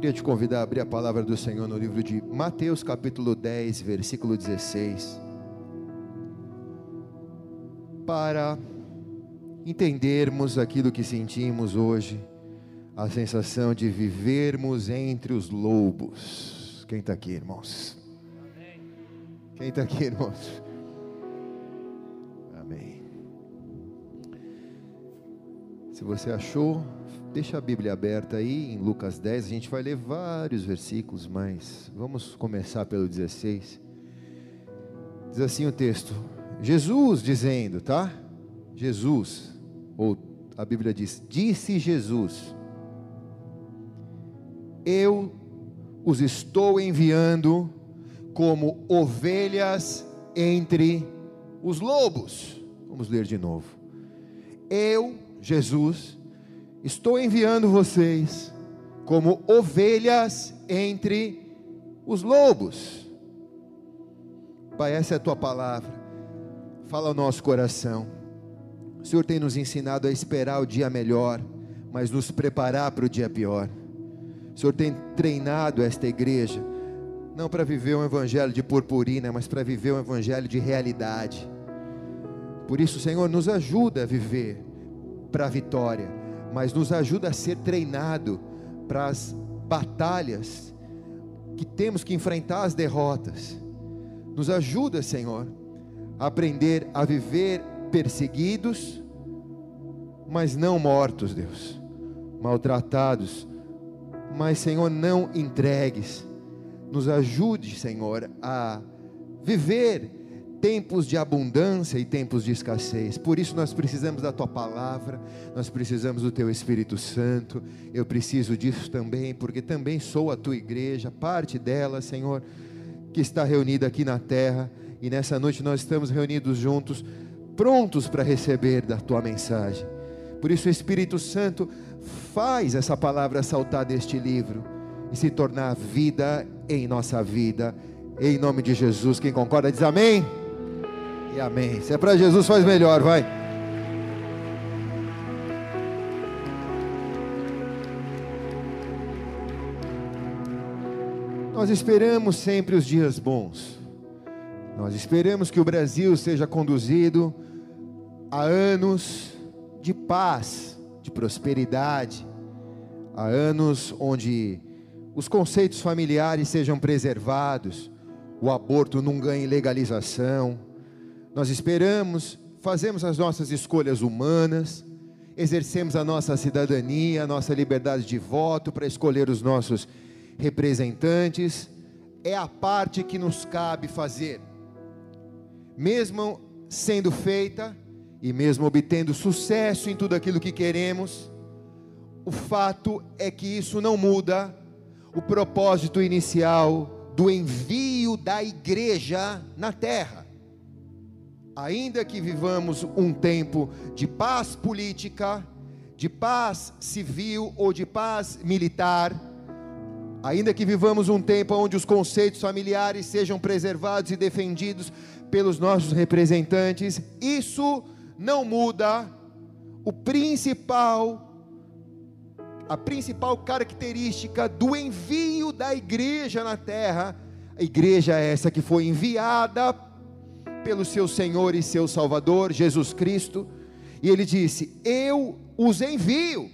Queria te convidar a abrir a palavra do Senhor no livro de Mateus, capítulo 10, versículo 16. Para entendermos aquilo que sentimos hoje, a sensação de vivermos entre os lobos. Quem está aqui, irmãos? Quem está aqui, irmãos? Amém. Se você achou, Deixa a Bíblia aberta aí em Lucas 10, a gente vai ler vários versículos, mas vamos começar pelo 16. Diz assim o texto: Jesus dizendo, tá? Jesus, ou a Bíblia diz: Disse Jesus, Eu os estou enviando como ovelhas entre os lobos. Vamos ler de novo. Eu, Jesus, Estou enviando vocês como ovelhas entre os lobos. Pai, essa é a tua palavra. Fala ao nosso coração. O Senhor tem nos ensinado a esperar o dia melhor, mas nos preparar para o dia pior. O Senhor tem treinado esta igreja, não para viver um evangelho de purpurina, mas para viver um evangelho de realidade. Por isso, Senhor, nos ajuda a viver para a vitória mas nos ajuda a ser treinado para as batalhas que temos que enfrentar as derrotas. Nos ajuda, Senhor, a aprender a viver perseguidos, mas não mortos, Deus, maltratados, mas, Senhor, não entregues. Nos ajude, Senhor, a viver tempos de abundância e tempos de escassez. Por isso nós precisamos da tua palavra, nós precisamos do teu Espírito Santo. Eu preciso disso também, porque também sou a tua igreja, parte dela, Senhor, que está reunida aqui na terra, e nessa noite nós estamos reunidos juntos, prontos para receber da tua mensagem. Por isso, o Espírito Santo faz essa palavra saltar deste livro e se tornar vida em nossa vida. Em nome de Jesus, quem concorda diz amém. E amém. Se é para Jesus, faz melhor, vai. Nós esperamos sempre os dias bons. Nós esperamos que o Brasil seja conduzido a anos de paz, de prosperidade, a anos onde os conceitos familiares sejam preservados, o aborto não ganhe legalização, nós esperamos, fazemos as nossas escolhas humanas, exercemos a nossa cidadania, a nossa liberdade de voto para escolher os nossos representantes. É a parte que nos cabe fazer. Mesmo sendo feita e mesmo obtendo sucesso em tudo aquilo que queremos, o fato é que isso não muda o propósito inicial do envio da igreja na terra ainda que vivamos um tempo de paz política, de paz civil ou de paz militar, ainda que vivamos um tempo onde os conceitos familiares sejam preservados e defendidos pelos nossos representantes, isso não muda o principal a principal característica do envio da igreja na terra, a igreja é essa que foi enviada pelo seu Senhor e seu Salvador, Jesus Cristo, e ele disse: Eu os envio,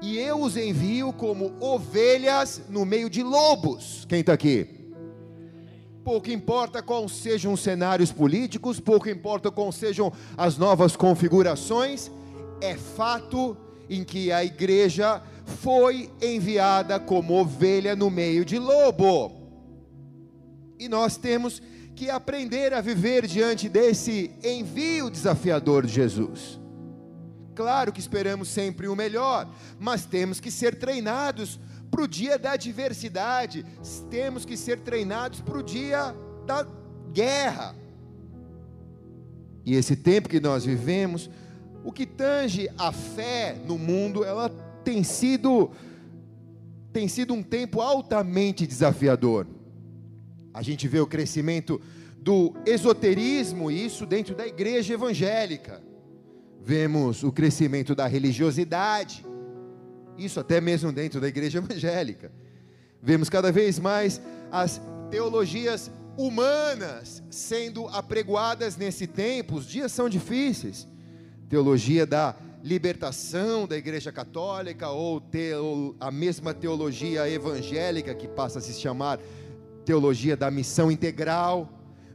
e eu os envio como ovelhas no meio de lobos. Quem está aqui? Pouco importa quais sejam os cenários políticos, pouco importa quais sejam as novas configurações, é fato em que a igreja foi enviada como ovelha no meio de lobo. E nós temos que aprender a viver diante desse envio desafiador de Jesus. Claro que esperamos sempre o melhor, mas temos que ser treinados para o dia da adversidade, temos que ser treinados para o dia da guerra. E esse tempo que nós vivemos, o que tange a fé no mundo, ela tem sido tem sido um tempo altamente desafiador. A gente vê o crescimento do esoterismo, isso dentro da igreja evangélica. Vemos o crescimento da religiosidade, Isso até mesmo dentro da igreja evangélica. Vemos cada vez mais as teologias humanas sendo apregoadas nesse tempo. Os dias são difíceis. Teologia da libertação da Igreja Católica ou teo, a mesma teologia evangélica que passa a se chamar teologia da missão integral.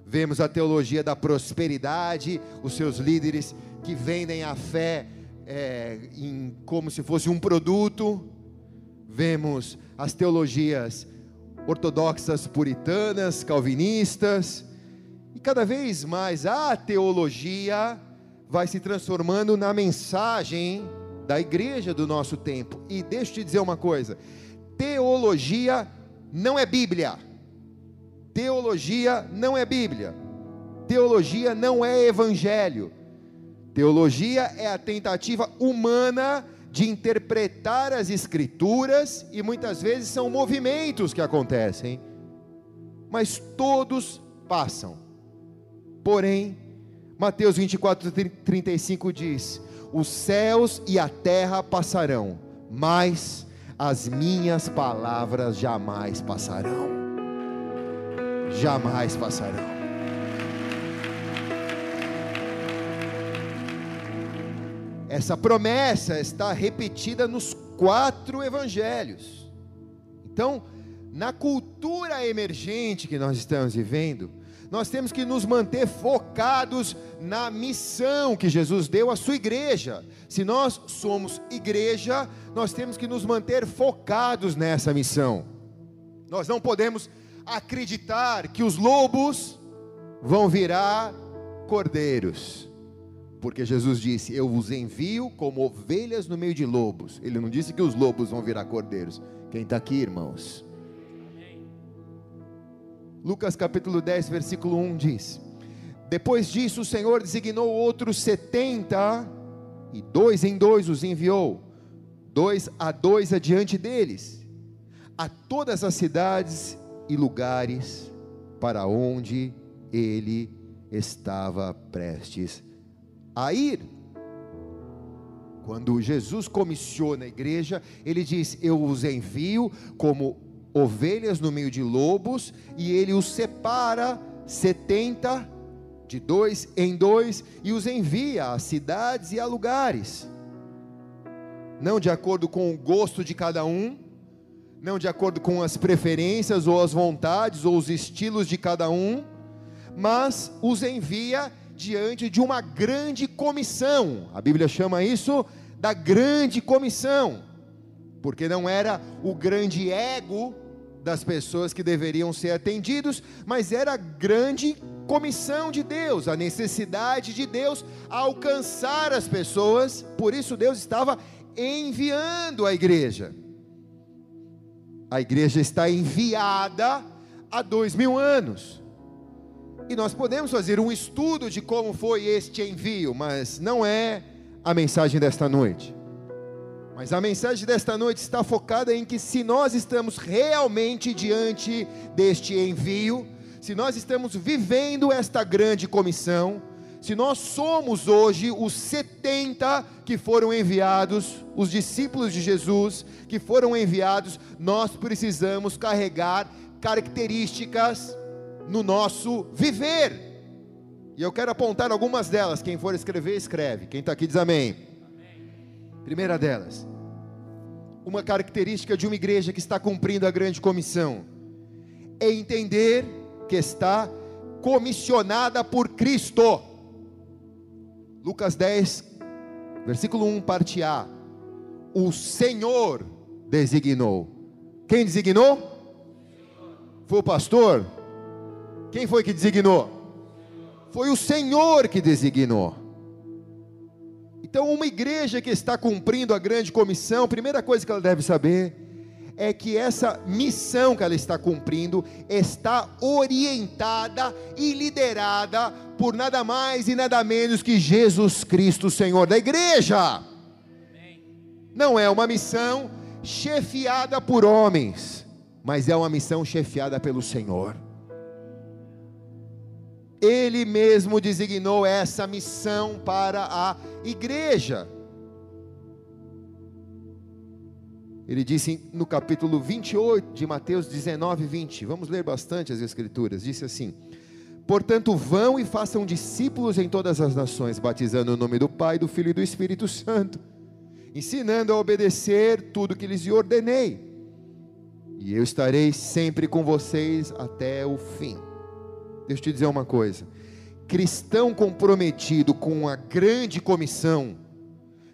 Vemos a teologia da prosperidade, os seus líderes que vendem a fé é, em, como se fosse um produto. Vemos as teologias ortodoxas puritanas, calvinistas, e cada vez mais a teologia vai se transformando na mensagem da igreja do nosso tempo. E deixa eu te dizer uma coisa: teologia não é Bíblia. Teologia não é Bíblia. Teologia não é evangelho. Teologia é a tentativa humana de interpretar as escrituras e muitas vezes são movimentos que acontecem, mas todos passam. Porém, Mateus 24, 35 diz: Os céus e a terra passarão, mas as minhas palavras jamais passarão. Jamais passarão. Essa promessa está repetida nos quatro evangelhos. Então, na cultura emergente que nós estamos vivendo, nós temos que nos manter focados na missão que Jesus deu à sua igreja. Se nós somos igreja, nós temos que nos manter focados nessa missão. Nós não podemos acreditar que os lobos vão virar cordeiros porque Jesus disse: Eu vos envio como ovelhas no meio de lobos. Ele não disse que os lobos vão virar cordeiros. Quem está aqui, irmãos? Lucas capítulo 10, versículo 1 diz: Depois disso, o Senhor designou outros setenta, e dois em dois os enviou, dois a dois adiante deles, a todas as cidades e lugares para onde ele estava prestes a ir. Quando Jesus comissiona a igreja, ele diz: Eu os envio como ovelhas no meio de lobos, e ele os separa setenta de dois em dois e os envia a cidades e a lugares, não de acordo com o gosto de cada um, não de acordo com as preferências ou as vontades ou os estilos de cada um, mas os envia diante de uma grande comissão. A Bíblia chama isso da grande comissão, porque não era o grande ego das pessoas que deveriam ser atendidos, mas era a grande comissão de Deus, a necessidade de Deus alcançar as pessoas, por isso Deus estava enviando a igreja. A igreja está enviada há dois mil anos. E nós podemos fazer um estudo de como foi este envio, mas não é a mensagem desta noite. Mas a mensagem desta noite está focada em que se nós estamos realmente diante deste envio, se nós estamos vivendo esta grande comissão, se nós somos hoje os 70 que foram enviados, os discípulos de Jesus que foram enviados, nós precisamos carregar características no nosso viver. E eu quero apontar algumas delas. Quem for escrever, escreve. Quem está aqui diz amém. amém. Primeira delas, uma característica de uma igreja que está cumprindo a grande comissão é entender que está comissionada por Cristo. Lucas 10, versículo 1, parte A. O Senhor designou. Quem designou? Foi o pastor? Quem foi que designou? Foi o Senhor que designou. Então, uma igreja que está cumprindo a grande comissão, a primeira coisa que ela deve saber é que essa missão que ela está cumprindo está orientada e liderada por nada mais e nada menos que Jesus Cristo, Senhor da igreja. Não é uma missão chefiada por homens, mas é uma missão chefiada pelo Senhor. Ele mesmo designou essa missão para a igreja. Ele disse no capítulo 28 de Mateus 19, 20. Vamos ler bastante as Escrituras. Disse assim: Portanto, vão e façam discípulos em todas as nações, batizando o nome do Pai, do Filho e do Espírito Santo, ensinando a obedecer tudo que lhes ordenei. E eu estarei sempre com vocês até o fim. Deixa eu te dizer uma coisa: cristão comprometido com a grande comissão,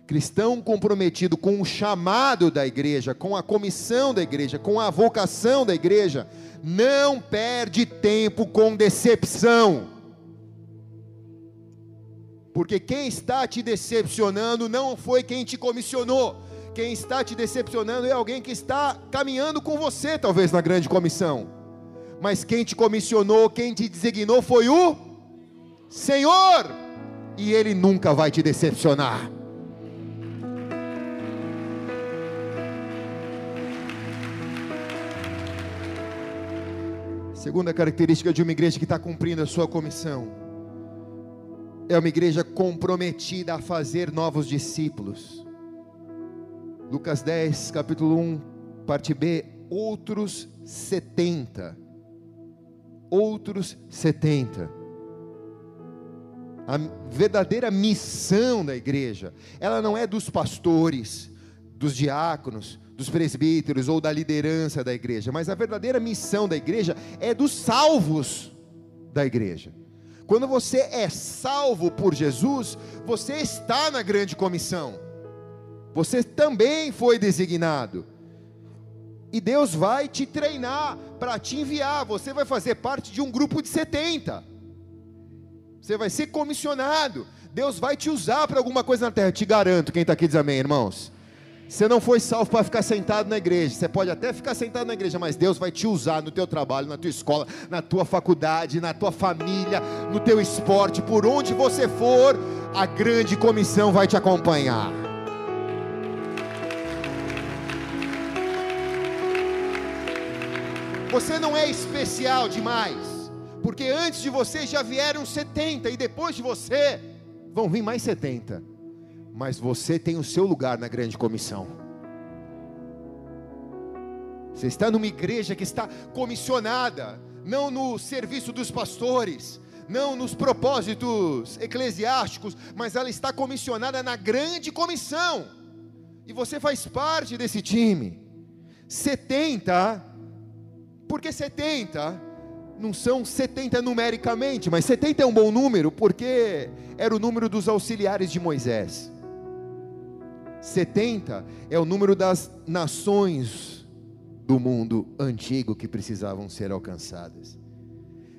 cristão comprometido com o chamado da igreja, com a comissão da igreja, com a vocação da igreja, não perde tempo com decepção. Porque quem está te decepcionando não foi quem te comissionou. Quem está te decepcionando é alguém que está caminhando com você, talvez na grande comissão. Mas quem te comissionou, quem te designou foi o Senhor. E Ele nunca vai te decepcionar. Segunda característica de uma igreja que está cumprindo a sua comissão é uma igreja comprometida a fazer novos discípulos. Lucas 10, capítulo 1, parte B, outros 70. Outros 70. A verdadeira missão da igreja, ela não é dos pastores, dos diáconos, dos presbíteros ou da liderança da igreja, mas a verdadeira missão da igreja é dos salvos da igreja. Quando você é salvo por Jesus, você está na grande comissão. Você também foi designado. E Deus vai te treinar para te enviar. Você vai fazer parte de um grupo de 70. Você vai ser comissionado. Deus vai te usar para alguma coisa na terra. Te garanto, quem está aqui diz amém, irmãos. Você não foi salvo para ficar sentado na igreja. Você pode até ficar sentado na igreja, mas Deus vai te usar no teu trabalho, na tua escola, na tua faculdade, na tua família, no teu esporte, por onde você for, a grande comissão vai te acompanhar. Você não é especial demais, porque antes de você já vieram 70 e depois de você vão vir mais 70 mas você tem o seu lugar na grande comissão. Você está numa igreja que está comissionada, não no serviço dos pastores, não nos propósitos eclesiásticos, mas ela está comissionada na grande comissão. E você faz parte desse time. 70, porque 70 não são 70 numericamente, mas 70 é um bom número, porque era o número dos auxiliares de Moisés. 70 é o número das nações do mundo antigo que precisavam ser alcançadas.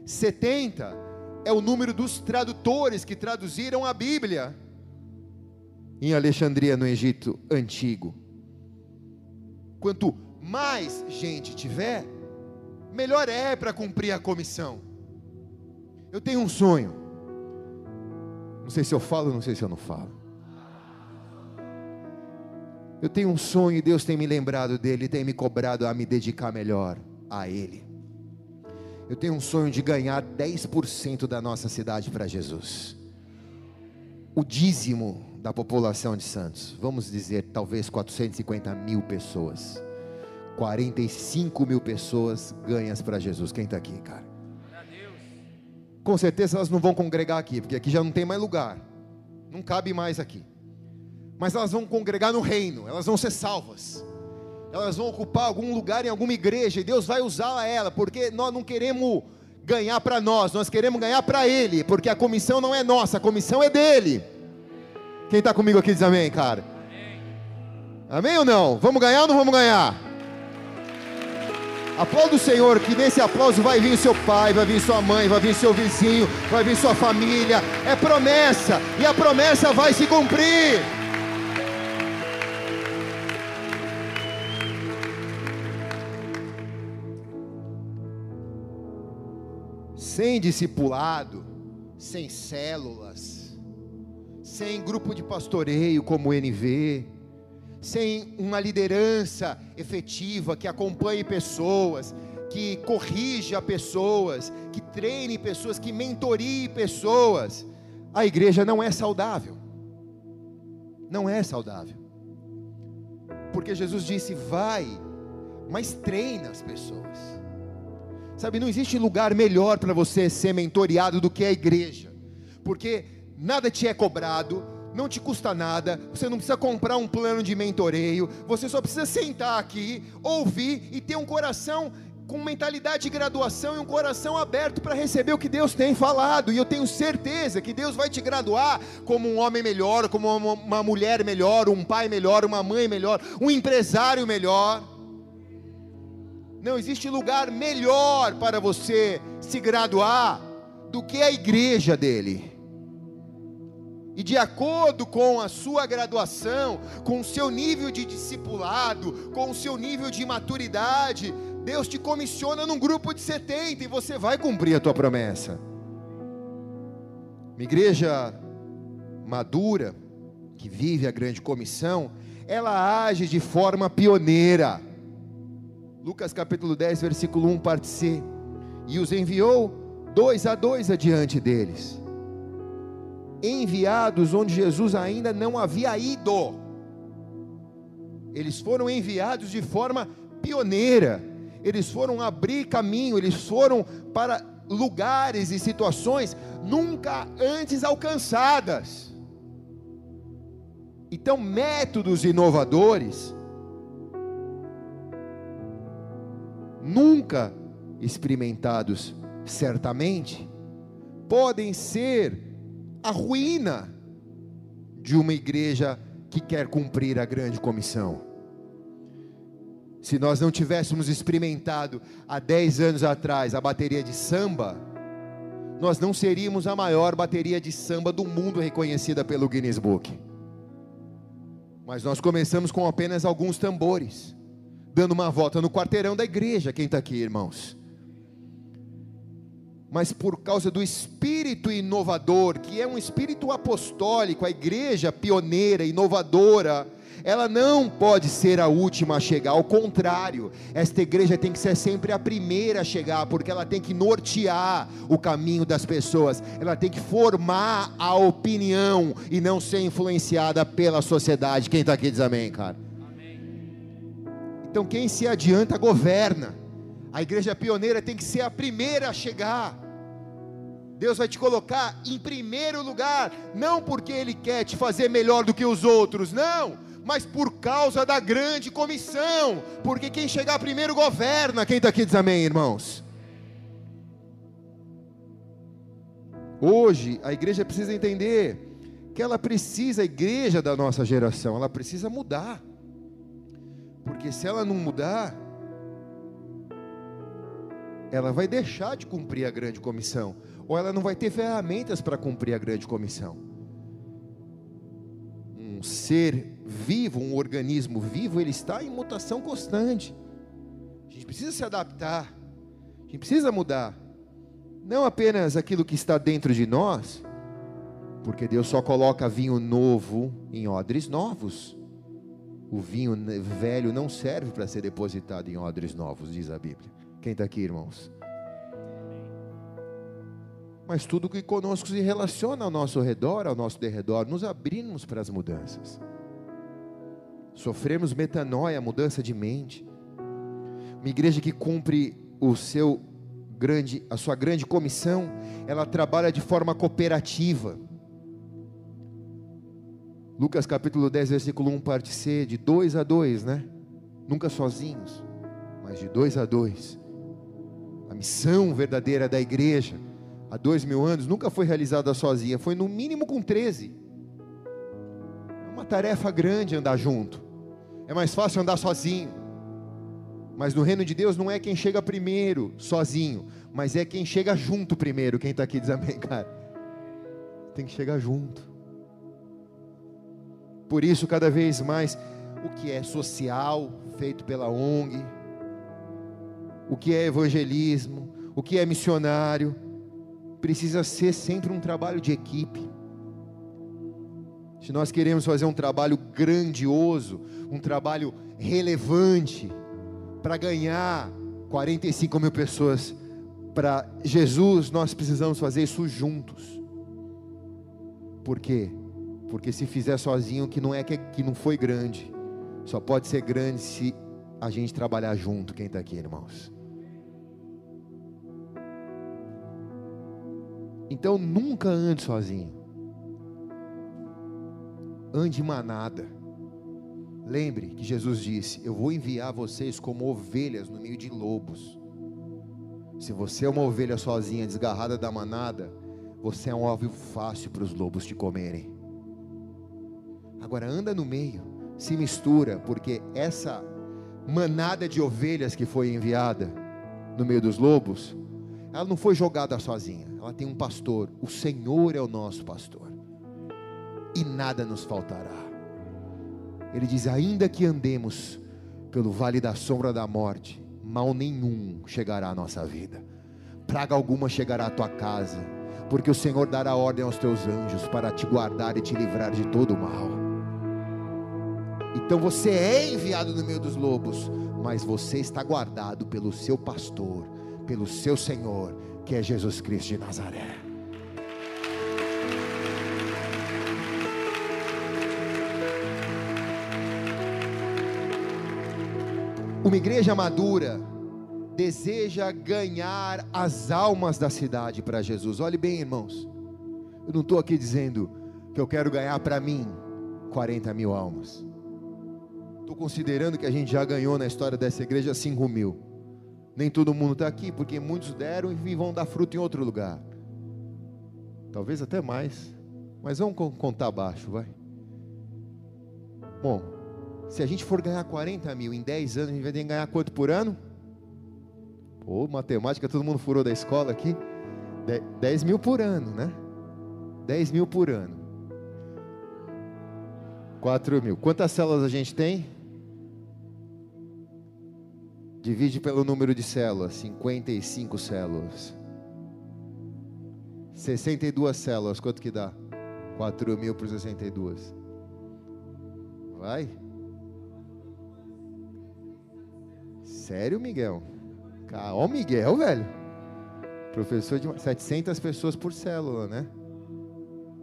70 é o número dos tradutores que traduziram a Bíblia em Alexandria, no Egito antigo. Quanto mais gente tiver, melhor é para cumprir a comissão. Eu tenho um sonho. Não sei se eu falo, não sei se eu não falo. Eu tenho um sonho e Deus tem me lembrado dele, tem me cobrado a me dedicar melhor a ele. Eu tenho um sonho de ganhar 10% da nossa cidade para Jesus. O dízimo da população de Santos, vamos dizer, talvez 450 mil pessoas. 45 mil pessoas ganhas para Jesus. Quem está aqui, cara? Com certeza elas não vão congregar aqui, porque aqui já não tem mais lugar. Não cabe mais aqui mas elas vão congregar no reino, elas vão ser salvas. Elas vão ocupar algum lugar em alguma igreja e Deus vai usar ela, porque nós não queremos ganhar para nós, nós queremos ganhar para Ele, porque a comissão não é nossa, a comissão é dele. Quem está comigo aqui diz amém, cara? Amém. amém ou não? Vamos ganhar ou não vamos ganhar? Aplauda o Senhor, que nesse aplauso vai vir seu pai, vai vir sua mãe, vai vir seu vizinho, vai vir sua família. É promessa, e a promessa vai se cumprir. Sem discipulado, sem células, sem grupo de pastoreio como o NV, sem uma liderança efetiva que acompanhe pessoas, que corrija pessoas, que treine pessoas, que mentorie pessoas, a igreja não é saudável. Não é saudável. Porque Jesus disse: vai, mas treina as pessoas. Sabe, não existe lugar melhor para você ser mentoreado do que a igreja, porque nada te é cobrado, não te custa nada, você não precisa comprar um plano de mentoreio, você só precisa sentar aqui, ouvir e ter um coração com mentalidade de graduação e um coração aberto para receber o que Deus tem falado. E eu tenho certeza que Deus vai te graduar como um homem melhor, como uma mulher melhor, um pai melhor, uma mãe melhor, um empresário melhor. Não existe lugar melhor para você se graduar do que a igreja dele. E de acordo com a sua graduação, com o seu nível de discipulado, com o seu nível de maturidade, Deus te comissiona num grupo de 70 e você vai cumprir a tua promessa. Uma igreja madura, que vive a grande comissão, ela age de forma pioneira. Lucas capítulo 10, versículo 1, parte C. E os enviou dois a dois adiante deles, enviados onde Jesus ainda não havia ido. Eles foram enviados de forma pioneira, eles foram abrir caminho, eles foram para lugares e situações nunca antes alcançadas. Então, métodos inovadores nunca experimentados, certamente, podem ser a ruína de uma igreja que quer cumprir a grande comissão. Se nós não tivéssemos experimentado há 10 anos atrás a bateria de samba, nós não seríamos a maior bateria de samba do mundo reconhecida pelo Guinness Book. Mas nós começamos com apenas alguns tambores dando uma volta no quarteirão da igreja. Quem está aqui, irmãos? Mas por causa do espírito inovador, que é um espírito apostólico, a igreja pioneira, inovadora, ela não pode ser a última a chegar, ao contrário, esta igreja tem que ser sempre a primeira a chegar, porque ela tem que nortear o caminho das pessoas, ela tem que formar a opinião e não ser influenciada pela sociedade. Quem está aqui diz amém, cara? Então quem se adianta governa. A igreja pioneira tem que ser a primeira a chegar. Deus vai te colocar em primeiro lugar, não porque Ele quer te fazer melhor do que os outros, não, mas por causa da grande comissão, porque quem chegar primeiro governa. Quem está aqui diz amém, irmãos? Hoje a igreja precisa entender que ela precisa, a igreja da nossa geração, ela precisa mudar. Porque se ela não mudar, ela vai deixar de cumprir a grande comissão, ou ela não vai ter ferramentas para cumprir a grande comissão. Um ser vivo, um organismo vivo, ele está em mutação constante. A gente precisa se adaptar, a gente precisa mudar, não apenas aquilo que está dentro de nós, porque Deus só coloca vinho novo em odres novos. O vinho velho não serve para ser depositado em odres novos, diz a Bíblia. Quem está aqui, irmãos? Mas tudo que conosco se relaciona ao nosso redor, ao nosso derredor, nos abrimos para as mudanças. Sofremos metanoia, mudança de mente. Uma igreja que cumpre o seu grande, a sua grande comissão, ela trabalha de forma cooperativa Lucas capítulo 10, versículo 1, parte C, de dois a dois, né? Nunca sozinhos, mas de dois a dois. A missão verdadeira da igreja, há dois mil anos, nunca foi realizada sozinha, foi no mínimo com 13. É uma tarefa grande andar junto, é mais fácil andar sozinho. Mas no reino de Deus não é quem chega primeiro, sozinho, mas é quem chega junto primeiro. Quem está aqui diz amém, cara. Tem que chegar junto. Por isso, cada vez mais, o que é social, feito pela ONG, o que é evangelismo, o que é missionário, precisa ser sempre um trabalho de equipe. Se nós queremos fazer um trabalho grandioso, um trabalho relevante, para ganhar 45 mil pessoas para Jesus, nós precisamos fazer isso juntos. Por quê? Porque se fizer sozinho, que não é que, não foi grande, só pode ser grande se a gente trabalhar junto. Quem está aqui, irmãos? Então nunca ande sozinho. Ande manada. Lembre que Jesus disse: Eu vou enviar vocês como ovelhas no meio de lobos. Se você é uma ovelha sozinha, desgarrada da manada, você é um alvo fácil para os lobos te comerem. Agora anda no meio, se mistura, porque essa manada de ovelhas que foi enviada no meio dos lobos, ela não foi jogada sozinha, ela tem um pastor. O Senhor é o nosso pastor, e nada nos faltará. Ele diz: ainda que andemos pelo vale da sombra da morte, mal nenhum chegará à nossa vida, praga alguma chegará à tua casa, porque o Senhor dará ordem aos teus anjos para te guardar e te livrar de todo o mal. Então você é enviado no meio dos lobos, mas você está guardado pelo seu pastor, pelo seu Senhor, que é Jesus Cristo de Nazaré. Uma igreja madura deseja ganhar as almas da cidade para Jesus. Olhe bem, irmãos. Eu não estou aqui dizendo que eu quero ganhar para mim 40 mil almas. Estou considerando que a gente já ganhou na história dessa igreja 5 mil. Nem todo mundo está aqui, porque muitos deram e vão dar fruto em outro lugar. Talvez até mais. Mas vamos contar baixo, vai. Bom, se a gente for ganhar 40 mil em 10 anos, a gente vai ter que ganhar quanto por ano? Pô, matemática, todo mundo furou da escola aqui. 10 mil por ano, né? 10 mil por ano. 4 mil. Quantas células a gente tem? Divide pelo número de células. 55 células. 62 células. Quanto que dá? 4 mil por 62. Vai? Sério, Miguel? Ó, o Miguel, velho. Professor de 700 pessoas por célula, né?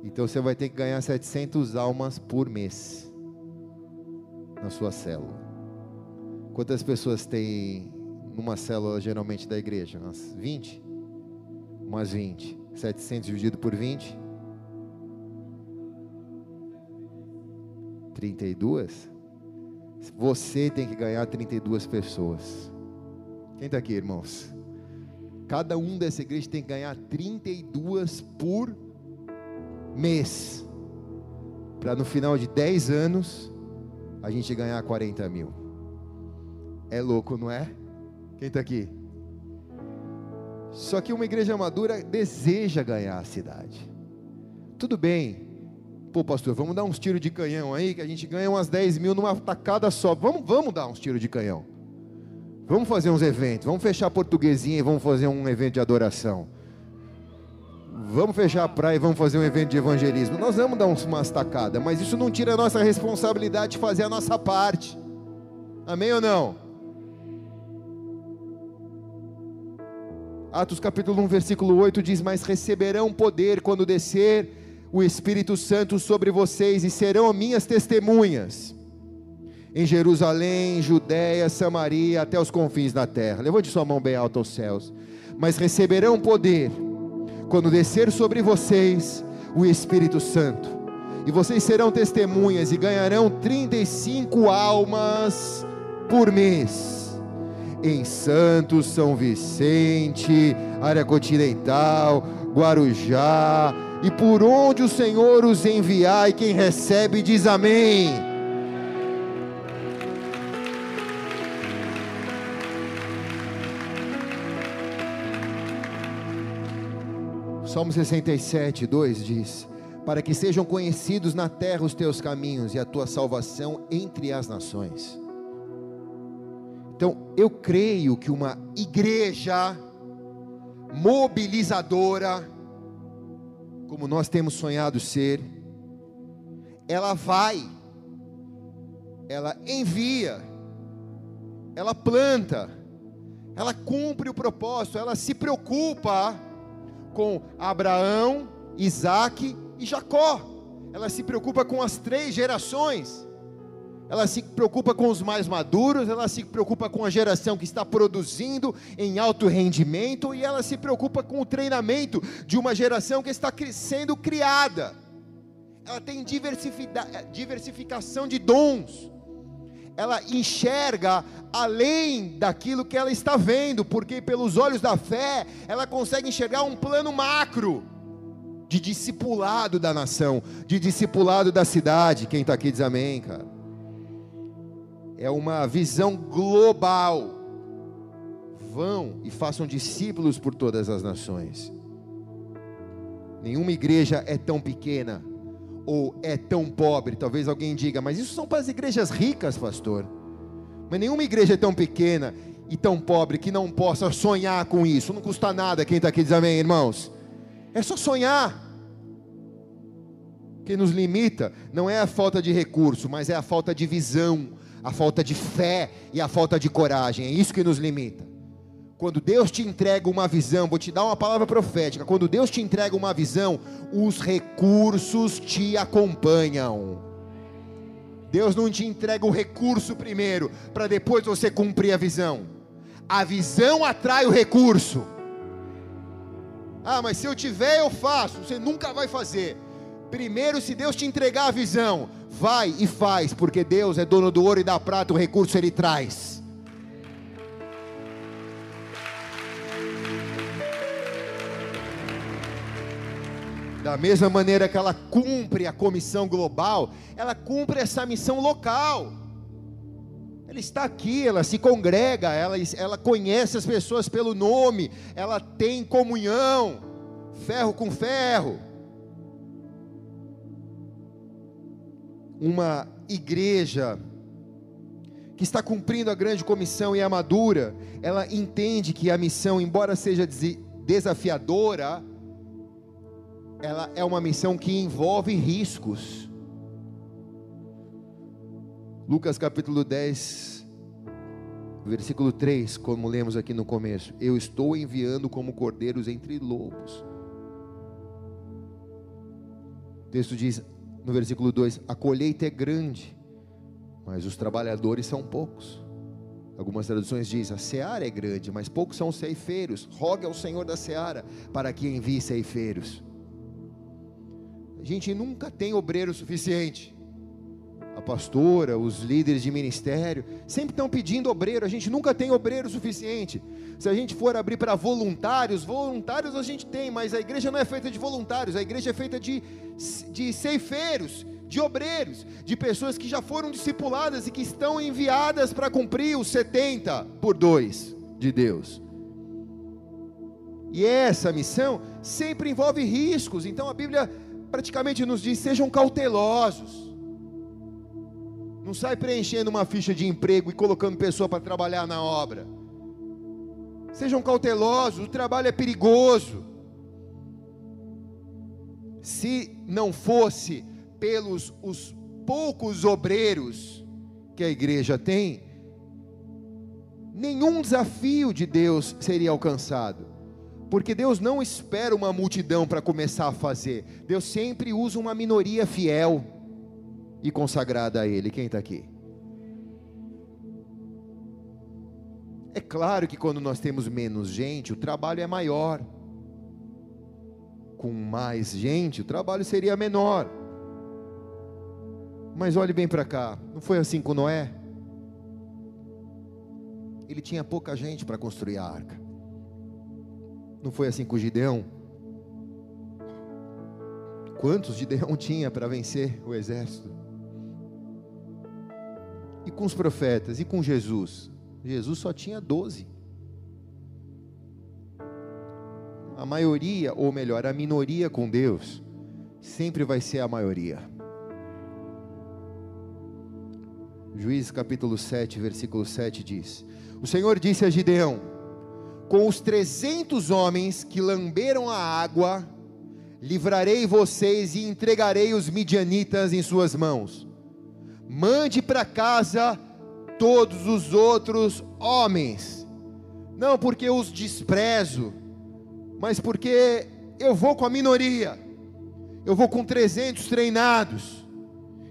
Então você vai ter que ganhar 700 almas por mês na sua célula. Quantas pessoas tem numa célula geralmente da igreja? Umas 20? Umas 20. 700 dividido por 20? 32? Você tem que ganhar 32 pessoas. Quem está aqui, irmãos? Cada um dessa igreja tem que ganhar 32 por mês. Para no final de 10 anos, a gente ganhar 40 mil. É louco, não é? Quem está aqui? Só que uma igreja madura deseja ganhar a cidade. Tudo bem, Pô, pastor, vamos dar uns tiros de canhão aí, que a gente ganha umas 10 mil numa tacada só. Vamos, vamos dar uns tiros de canhão. Vamos fazer uns eventos. Vamos fechar a portuguesinha e vamos fazer um evento de adoração. Vamos fechar a praia e vamos fazer um evento de evangelismo. Nós vamos dar umas tacadas, mas isso não tira a nossa responsabilidade de fazer a nossa parte. Amém ou não? Atos capítulo 1, versículo 8 diz: Mas receberão poder quando descer o Espírito Santo sobre vocês e serão minhas testemunhas em Jerusalém, Judéia, Samaria, até os confins da terra. Levante sua mão bem alta aos céus. Mas receberão poder quando descer sobre vocês o Espírito Santo. E vocês serão testemunhas e ganharão 35 almas por mês. Em Santos, São Vicente, área continental, Guarujá, e por onde o Senhor os enviar, e quem recebe diz amém. Salmo 67, 2 diz: Para que sejam conhecidos na terra os teus caminhos e a tua salvação entre as nações. Então, eu creio que uma igreja mobilizadora, como nós temos sonhado ser, ela vai, ela envia, ela planta, ela cumpre o propósito, ela se preocupa com Abraão, Isaac e Jacó. Ela se preocupa com as três gerações. Ela se preocupa com os mais maduros, ela se preocupa com a geração que está produzindo em alto rendimento e ela se preocupa com o treinamento de uma geração que está sendo criada. Ela tem diversificação de dons. Ela enxerga além daquilo que ela está vendo, porque pelos olhos da fé, ela consegue enxergar um plano macro de discipulado da nação, de discipulado da cidade. Quem está aqui diz amém, cara é uma visão global. Vão e façam discípulos por todas as nações. Nenhuma igreja é tão pequena ou é tão pobre. Talvez alguém diga, mas isso são para as igrejas ricas, pastor. Mas nenhuma igreja é tão pequena e tão pobre que não possa sonhar com isso. Não custa nada. Quem está aqui diz amém, irmãos? É só sonhar. O que nos limita não é a falta de recurso, mas é a falta de visão, a falta de fé e a falta de coragem. É isso que nos limita. Quando Deus te entrega uma visão, vou te dar uma palavra profética. Quando Deus te entrega uma visão, os recursos te acompanham. Deus não te entrega o recurso primeiro, para depois você cumprir a visão. A visão atrai o recurso. Ah, mas se eu tiver, eu faço. Você nunca vai fazer. Primeiro, se Deus te entregar a visão, vai e faz, porque Deus é dono do ouro e da prata, o recurso Ele traz. Da mesma maneira que ela cumpre a comissão global, ela cumpre essa missão local. Ela está aqui, ela se congrega, ela, ela conhece as pessoas pelo nome, ela tem comunhão, ferro com ferro. Uma igreja que está cumprindo a grande comissão e é madura, ela entende que a missão, embora seja desafiadora, ela é uma missão que envolve riscos. Lucas capítulo 10, versículo 3, como lemos aqui no começo: Eu estou enviando como cordeiros entre lobos. O texto diz: no versículo 2: A colheita é grande, mas os trabalhadores são poucos. Algumas traduções dizem: A seara é grande, mas poucos são os ceifeiros. Roga ao Senhor da seara para que envie ceifeiros. A gente nunca tem obreiro suficiente. A pastora, os líderes de ministério, sempre estão pedindo obreiro, a gente nunca tem obreiro suficiente. Se a gente for abrir para voluntários, voluntários a gente tem, mas a igreja não é feita de voluntários, a igreja é feita de, de ceifeiros, de obreiros, de pessoas que já foram discipuladas e que estão enviadas para cumprir os 70 por 2 de Deus. E essa missão sempre envolve riscos, então a Bíblia praticamente nos diz: sejam cautelosos. Não sai preenchendo uma ficha de emprego e colocando pessoa para trabalhar na obra. Sejam cautelosos, o trabalho é perigoso. Se não fosse pelos os poucos obreiros que a igreja tem, nenhum desafio de Deus seria alcançado. Porque Deus não espera uma multidão para começar a fazer. Deus sempre usa uma minoria fiel e consagrada a Ele. Quem está aqui? É claro que quando nós temos menos gente, o trabalho é maior. Com mais gente, o trabalho seria menor. Mas olhe bem para cá, não foi assim com Noé? Ele tinha pouca gente para construir a arca. Não foi assim com Gideão? Quantos Gideão tinha para vencer o exército? E com os profetas? E com Jesus? Jesus só tinha doze. A maioria, ou melhor, a minoria com Deus, sempre vai ser a maioria. Juízes capítulo 7, versículo 7 diz: O Senhor disse a Gideão: Com os trezentos homens que lamberam a água, livrarei vocês e entregarei os midianitas em suas mãos. Mande para casa todos os outros homens, não porque os desprezo, mas porque eu vou com a minoria, eu vou com 300 treinados.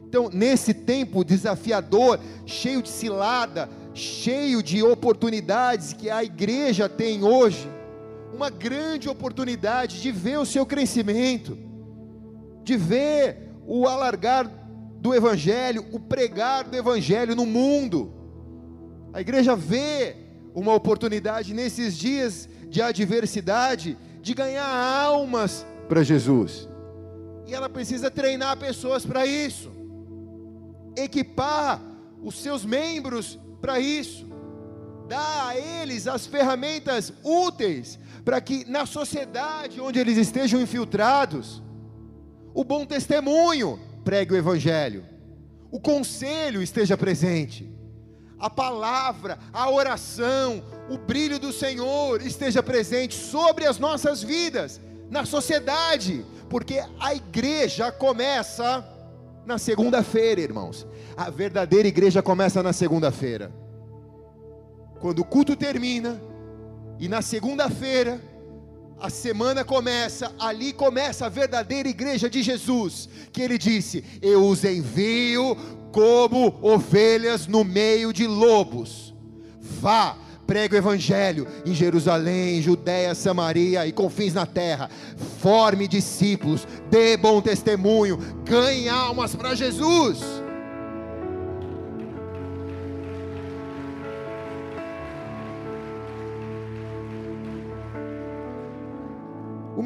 Então, nesse tempo desafiador, cheio de cilada, cheio de oportunidades que a igreja tem hoje, uma grande oportunidade de ver o seu crescimento, de ver o alargar do Evangelho, o pregar do Evangelho no mundo. A igreja vê uma oportunidade nesses dias de adversidade de ganhar almas para Jesus. E ela precisa treinar pessoas para isso, equipar os seus membros para isso, dar a eles as ferramentas úteis para que na sociedade onde eles estejam infiltrados, o bom testemunho pregue o Evangelho, o conselho esteja presente, a palavra, a oração, o brilho do Senhor esteja presente sobre as nossas vidas, na sociedade, porque a igreja começa na segunda-feira, irmãos. A verdadeira igreja começa na segunda-feira. Quando o culto termina, e na segunda-feira, a semana começa, ali começa a verdadeira igreja de Jesus, que ele disse: Eu os envio como ovelhas no meio de lobos. Vá, Prega o evangelho em Jerusalém, Judéia, Samaria e confins na terra. Forme discípulos, dê bom testemunho, ganhe almas para Jesus.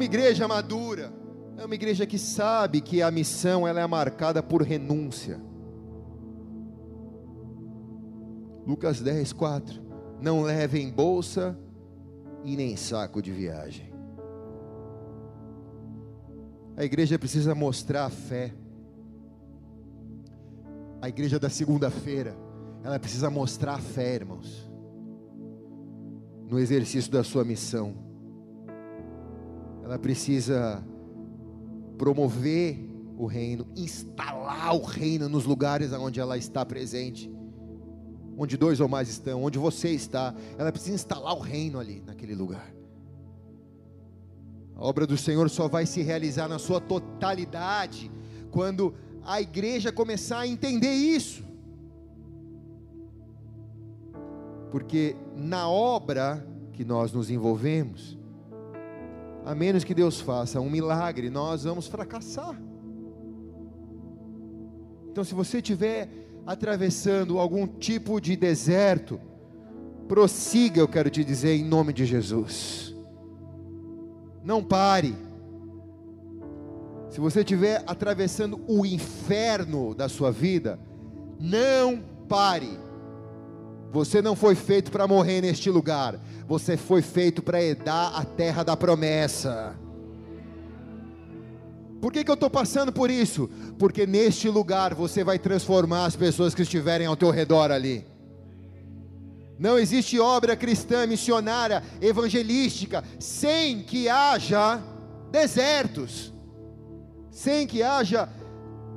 Uma igreja madura é uma igreja que sabe que a missão ela é marcada por renúncia. Lucas 10, 4 não levem bolsa e nem saco de viagem. A igreja precisa mostrar a fé. A igreja da segunda-feira, ela precisa mostrar a fé, irmãos, no exercício da sua missão. Ela precisa promover o reino, instalar o reino nos lugares onde ela está presente onde dois ou mais estão, onde você está, ela precisa instalar o reino ali, naquele lugar. A obra do Senhor só vai se realizar na sua totalidade quando a igreja começar a entender isso. Porque na obra que nós nos envolvemos, a menos que Deus faça um milagre, nós vamos fracassar. Então, se você tiver atravessando algum tipo de deserto, prossiga, eu quero te dizer, em nome de Jesus. Não pare. Se você estiver atravessando o inferno da sua vida, não pare. Você não foi feito para morrer neste lugar, você foi feito para herdar a terra da promessa. Por que, que eu estou passando por isso? Porque neste lugar você vai transformar as pessoas que estiverem ao teu redor ali. Não existe obra cristã, missionária, evangelística, sem que haja desertos, sem que haja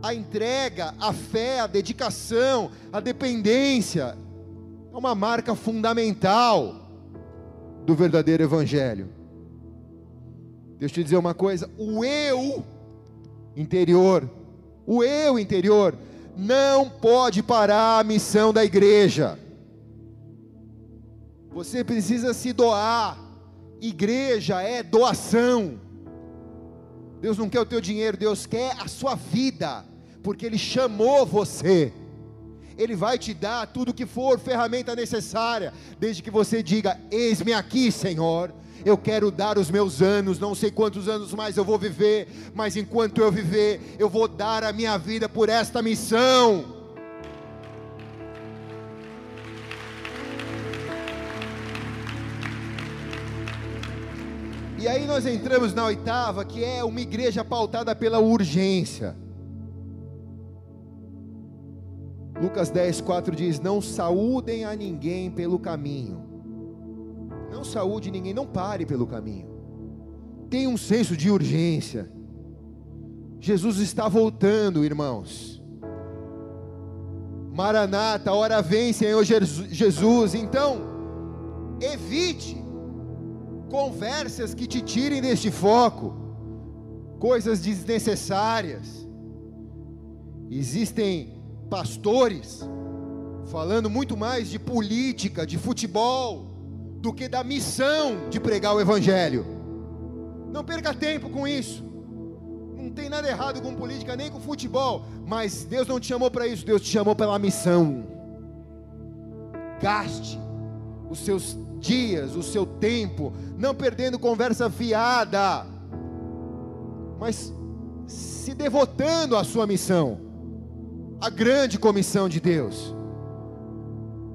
a entrega, a fé, a dedicação, a dependência. É uma marca fundamental do verdadeiro evangelho. Deixa eu te dizer uma coisa: o eu interior, o eu interior, não pode parar a missão da igreja. Você precisa se doar. Igreja é doação. Deus não quer o teu dinheiro, Deus quer a sua vida, porque Ele chamou você. Ele vai te dar tudo que for ferramenta necessária, desde que você diga: Eis-me aqui, Senhor eu quero dar os meus anos, não sei quantos anos mais eu vou viver, mas enquanto eu viver, eu vou dar a minha vida por esta missão. E aí nós entramos na oitava, que é uma igreja pautada pela urgência. Lucas 10, 4 diz: Não saúdem a ninguém pelo caminho não saúde ninguém, não pare pelo caminho. Tenha um senso de urgência. Jesus está voltando, irmãos. Maranata, hora vem, Senhor Jesus. Então, evite conversas que te tirem deste foco, coisas desnecessárias. Existem pastores falando muito mais de política, de futebol, do que da missão de pregar o Evangelho. Não perca tempo com isso. Não tem nada errado com política nem com futebol, mas Deus não te chamou para isso, Deus te chamou pela missão. Gaste os seus dias, o seu tempo, não perdendo conversa fiada, mas se devotando à sua missão, a grande comissão de Deus.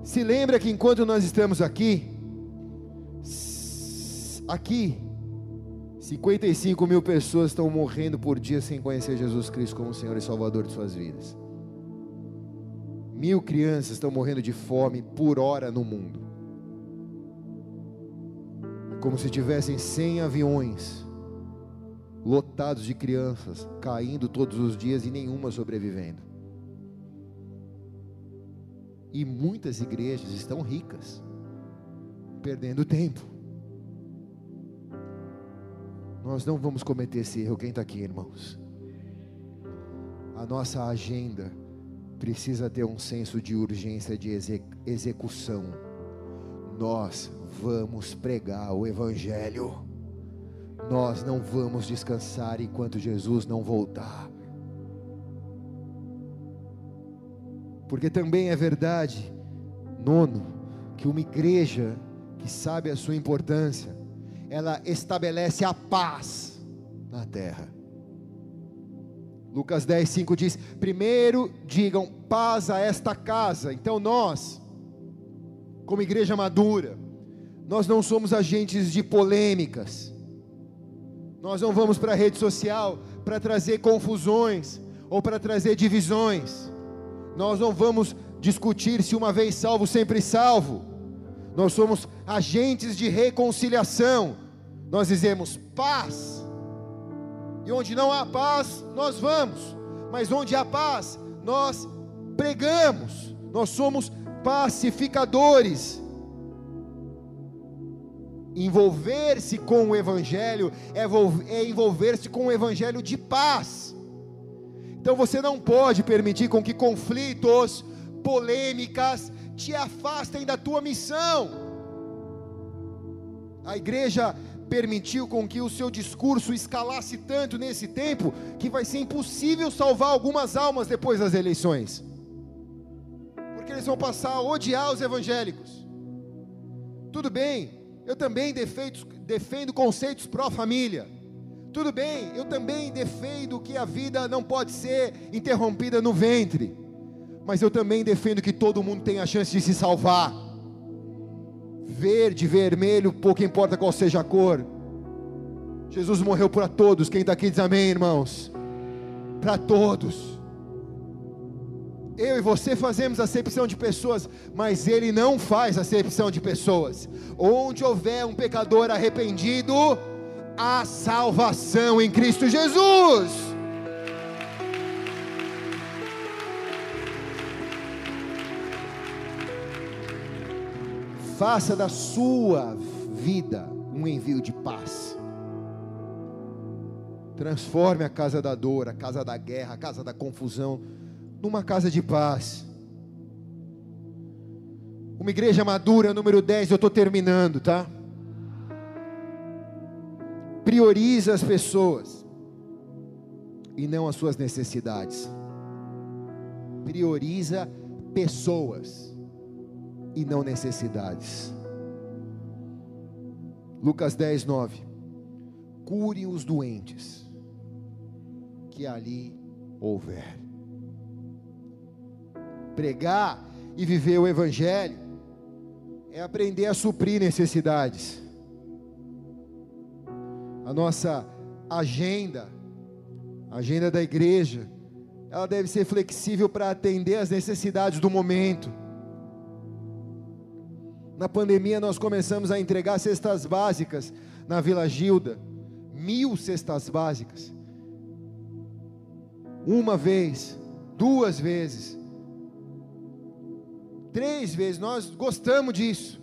Se lembra que enquanto nós estamos aqui, aqui, 55 mil pessoas estão morrendo por dia sem conhecer Jesus Cristo como Senhor e Salvador de suas vidas. Mil crianças estão morrendo de fome por hora no mundo. Como se tivessem 100 aviões lotados de crianças caindo todos os dias e nenhuma sobrevivendo. E muitas igrejas estão ricas, perdendo tempo. Nós não vamos cometer esse erro, quem está aqui, irmãos? A nossa agenda precisa ter um senso de urgência de execução. Nós vamos pregar o Evangelho, nós não vamos descansar enquanto Jesus não voltar. Porque também é verdade, nono, que uma igreja que sabe a sua importância, ela estabelece a paz na terra. Lucas 10, 5 diz: Primeiro digam paz a esta casa. Então nós, como igreja madura, nós não somos agentes de polêmicas, nós não vamos para a rede social para trazer confusões ou para trazer divisões. Nós não vamos discutir se uma vez salvo, sempre salvo. Nós somos agentes de reconciliação. Nós dizemos paz. E onde não há paz, nós vamos. Mas onde há paz, nós pregamos. Nós somos pacificadores. Envolver-se com o Evangelho é envolver-se com o Evangelho de paz. Então você não pode permitir com que conflitos, polêmicas te afastem da tua missão. A igreja permitiu com que o seu discurso escalasse tanto nesse tempo que vai ser impossível salvar algumas almas depois das eleições. Porque eles vão passar a odiar os evangélicos. Tudo bem, eu também defendo, defendo conceitos pró-família tudo bem, eu também defendo que a vida não pode ser interrompida no ventre, mas eu também defendo que todo mundo tem a chance de se salvar. Verde, vermelho, pouco importa qual seja a cor. Jesus morreu para todos. Quem está aqui diz amém, irmãos. Para todos. Eu e você fazemos acepção de pessoas, mas Ele não faz acepção de pessoas. Onde houver um pecador arrependido, a salvação em Cristo Jesus. Faça da sua vida um envio de paz. Transforme a casa da dor, a casa da guerra, a casa da confusão, numa casa de paz. Uma igreja madura, número 10, eu estou terminando, tá? Prioriza as pessoas e não as suas necessidades. Prioriza pessoas e não necessidades. Lucas 10, 9. Cure os doentes que ali houver. Pregar e viver o Evangelho é aprender a suprir necessidades a nossa agenda, a agenda da igreja, ela deve ser flexível para atender às necessidades do momento. Na pandemia, nós começamos a entregar cestas básicas na Vila Gilda, mil cestas básicas. Uma vez, duas vezes, três vezes, nós gostamos disso.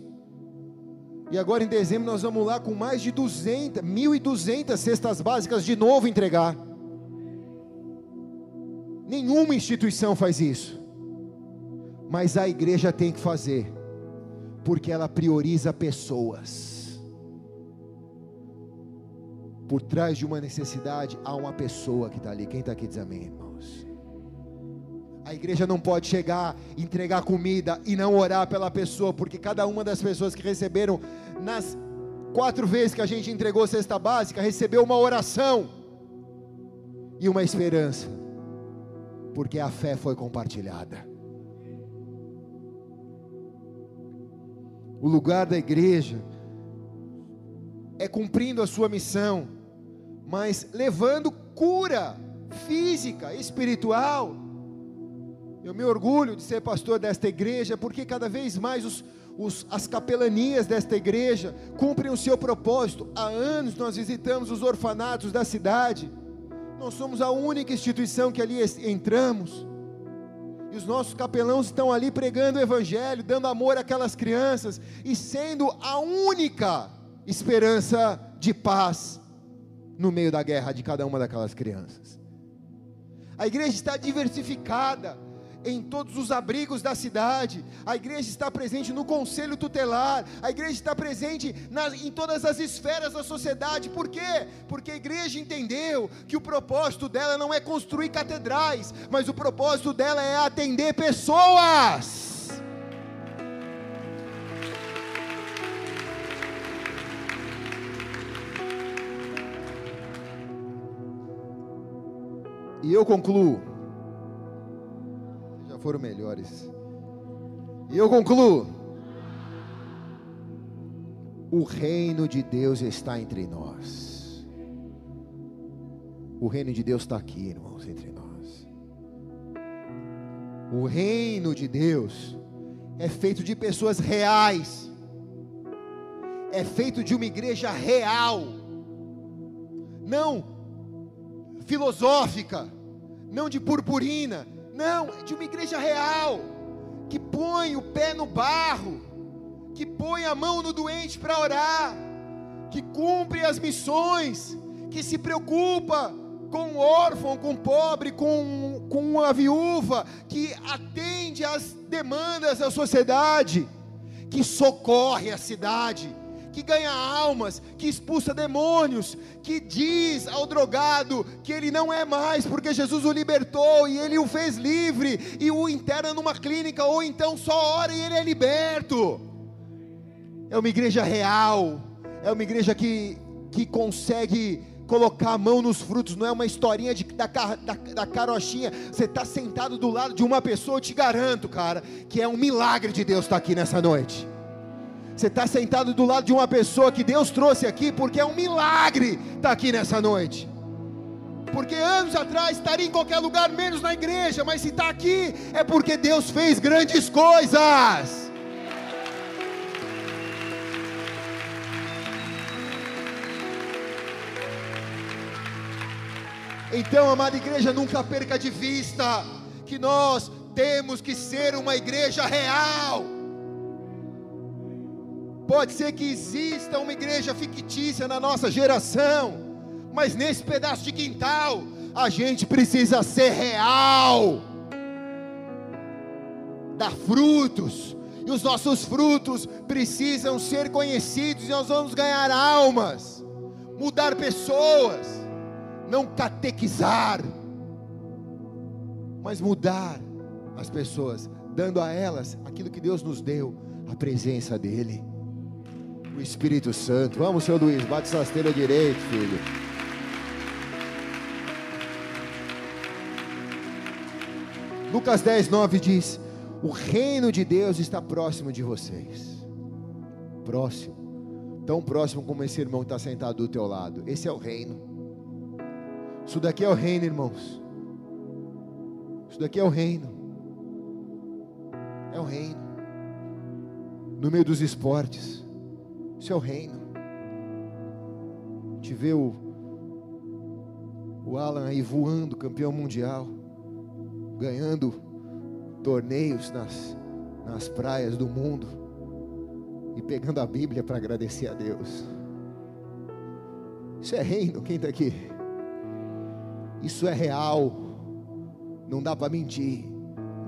E agora em dezembro nós vamos lá com mais de 200, 1.200 cestas básicas de novo entregar. Nenhuma instituição faz isso. Mas a igreja tem que fazer, porque ela prioriza pessoas. Por trás de uma necessidade há uma pessoa que está ali. Quem está aqui diz amém, irmãos? A igreja não pode chegar, entregar comida e não orar pela pessoa, porque cada uma das pessoas que receberam, nas quatro vezes que a gente entregou cesta básica, recebeu uma oração e uma esperança, porque a fé foi compartilhada. O lugar da igreja é cumprindo a sua missão, mas levando cura física, espiritual. Eu me orgulho de ser pastor desta igreja, porque cada vez mais os, os, as capelanias desta igreja cumprem o seu propósito. Há anos nós visitamos os orfanatos da cidade, nós somos a única instituição que ali entramos. E os nossos capelãos estão ali pregando o Evangelho, dando amor àquelas crianças e sendo a única esperança de paz no meio da guerra de cada uma daquelas crianças. A igreja está diversificada, em todos os abrigos da cidade, a igreja está presente no conselho tutelar, a igreja está presente na, em todas as esferas da sociedade, por quê? Porque a igreja entendeu que o propósito dela não é construir catedrais, mas o propósito dela é atender pessoas. E eu concluo foram melhores. E eu concluo. O reino de Deus está entre nós. O reino de Deus está aqui, irmãos, entre nós. O reino de Deus é feito de pessoas reais, é feito de uma igreja real, não filosófica, não de purpurina, não, é de uma igreja real, que põe o pé no barro, que põe a mão no doente para orar, que cumpre as missões, que se preocupa com o órfão, com o pobre, com, com a viúva, que atende às demandas da sociedade, que socorre a cidade que ganha almas, que expulsa demônios, que diz ao drogado que ele não é mais, porque Jesus o libertou e ele o fez livre e o interna numa clínica, ou então só ora e ele é liberto. É uma igreja real, é uma igreja que, que consegue colocar a mão nos frutos, não é uma historinha de, da, da, da carochinha. Você está sentado do lado de uma pessoa, eu te garanto, cara, que é um milagre de Deus estar tá aqui nessa noite. Você está sentado do lado de uma pessoa que Deus trouxe aqui, porque é um milagre estar tá aqui nessa noite. Porque anos atrás estaria em qualquer lugar, menos na igreja, mas se está aqui, é porque Deus fez grandes coisas. Então, amada igreja, nunca perca de vista que nós temos que ser uma igreja real Pode ser que exista uma igreja fictícia na nossa geração, mas nesse pedaço de quintal, a gente precisa ser real, dar frutos, e os nossos frutos precisam ser conhecidos, e nós vamos ganhar almas, mudar pessoas, não catequizar, mas mudar as pessoas, dando a elas aquilo que Deus nos deu, a presença dEle o Espírito Santo. Vamos, seu Luiz, bate essa esteira direito, filho. Lucas 10, 9 diz: O reino de Deus está próximo de vocês. Próximo. Tão próximo como esse irmão está sentado do teu lado. Esse é o reino. Isso daqui é o reino, irmãos. Isso daqui é o reino. É o reino. No meio dos esportes o reino. Te vê o, o Alan aí voando, campeão mundial, ganhando torneios nas, nas praias do mundo e pegando a Bíblia para agradecer a Deus. Isso é reino, quem está aqui? Isso é real, não dá para mentir,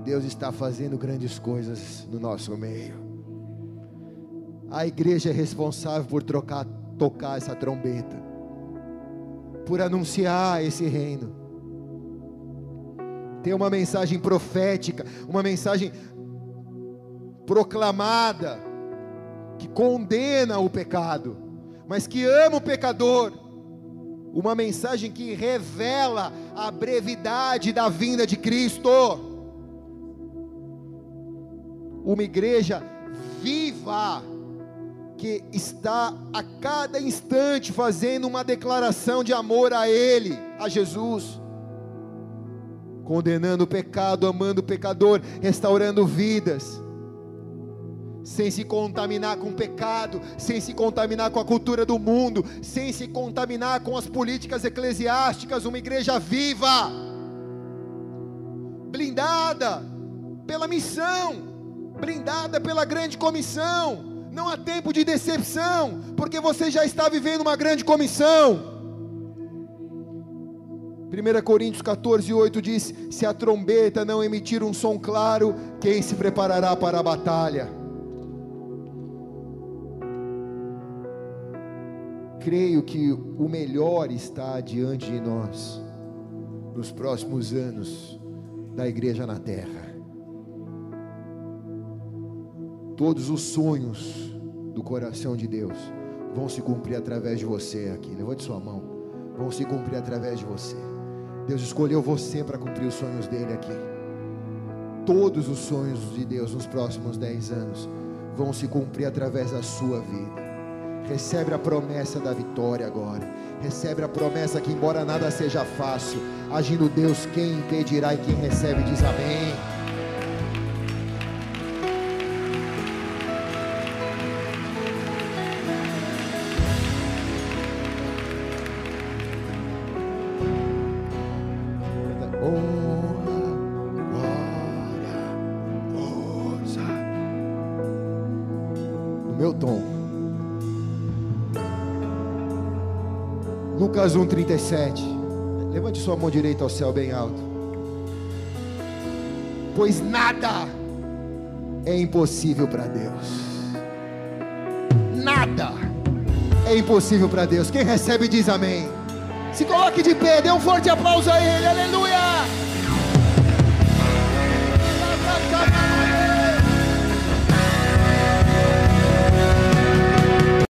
Deus está fazendo grandes coisas no nosso meio. A igreja é responsável por trocar, tocar essa trombeta, por anunciar esse reino. Tem uma mensagem profética, uma mensagem proclamada, que condena o pecado, mas que ama o pecador. Uma mensagem que revela a brevidade da vinda de Cristo. Uma igreja viva, que está a cada instante fazendo uma declaração de amor a Ele, a Jesus. Condenando o pecado, amando o pecador, restaurando vidas, sem se contaminar com o pecado, sem se contaminar com a cultura do mundo, sem se contaminar com as políticas eclesiásticas, uma igreja viva, blindada pela missão, blindada pela grande comissão. Não há tempo de decepção, porque você já está vivendo uma grande comissão. 1 Coríntios 14, 8 diz: Se a trombeta não emitir um som claro, quem se preparará para a batalha? Creio que o melhor está diante de nós, nos próximos anos da igreja na terra. Todos os sonhos do coração de Deus vão se cumprir através de você aqui. Levante sua mão. Vão se cumprir através de você. Deus escolheu você para cumprir os sonhos dele aqui. Todos os sonhos de Deus nos próximos dez anos vão se cumprir através da sua vida. Recebe a promessa da vitória agora. Recebe a promessa que, embora nada seja fácil, agindo Deus, quem impedirá e quem recebe diz amém. Lucas 1,37. Levante sua mão direita ao céu bem alto. Pois nada é impossível para Deus. Nada é impossível para Deus. Quem recebe diz amém. Se coloque de pé, dê um forte aplauso a Ele. Aleluia.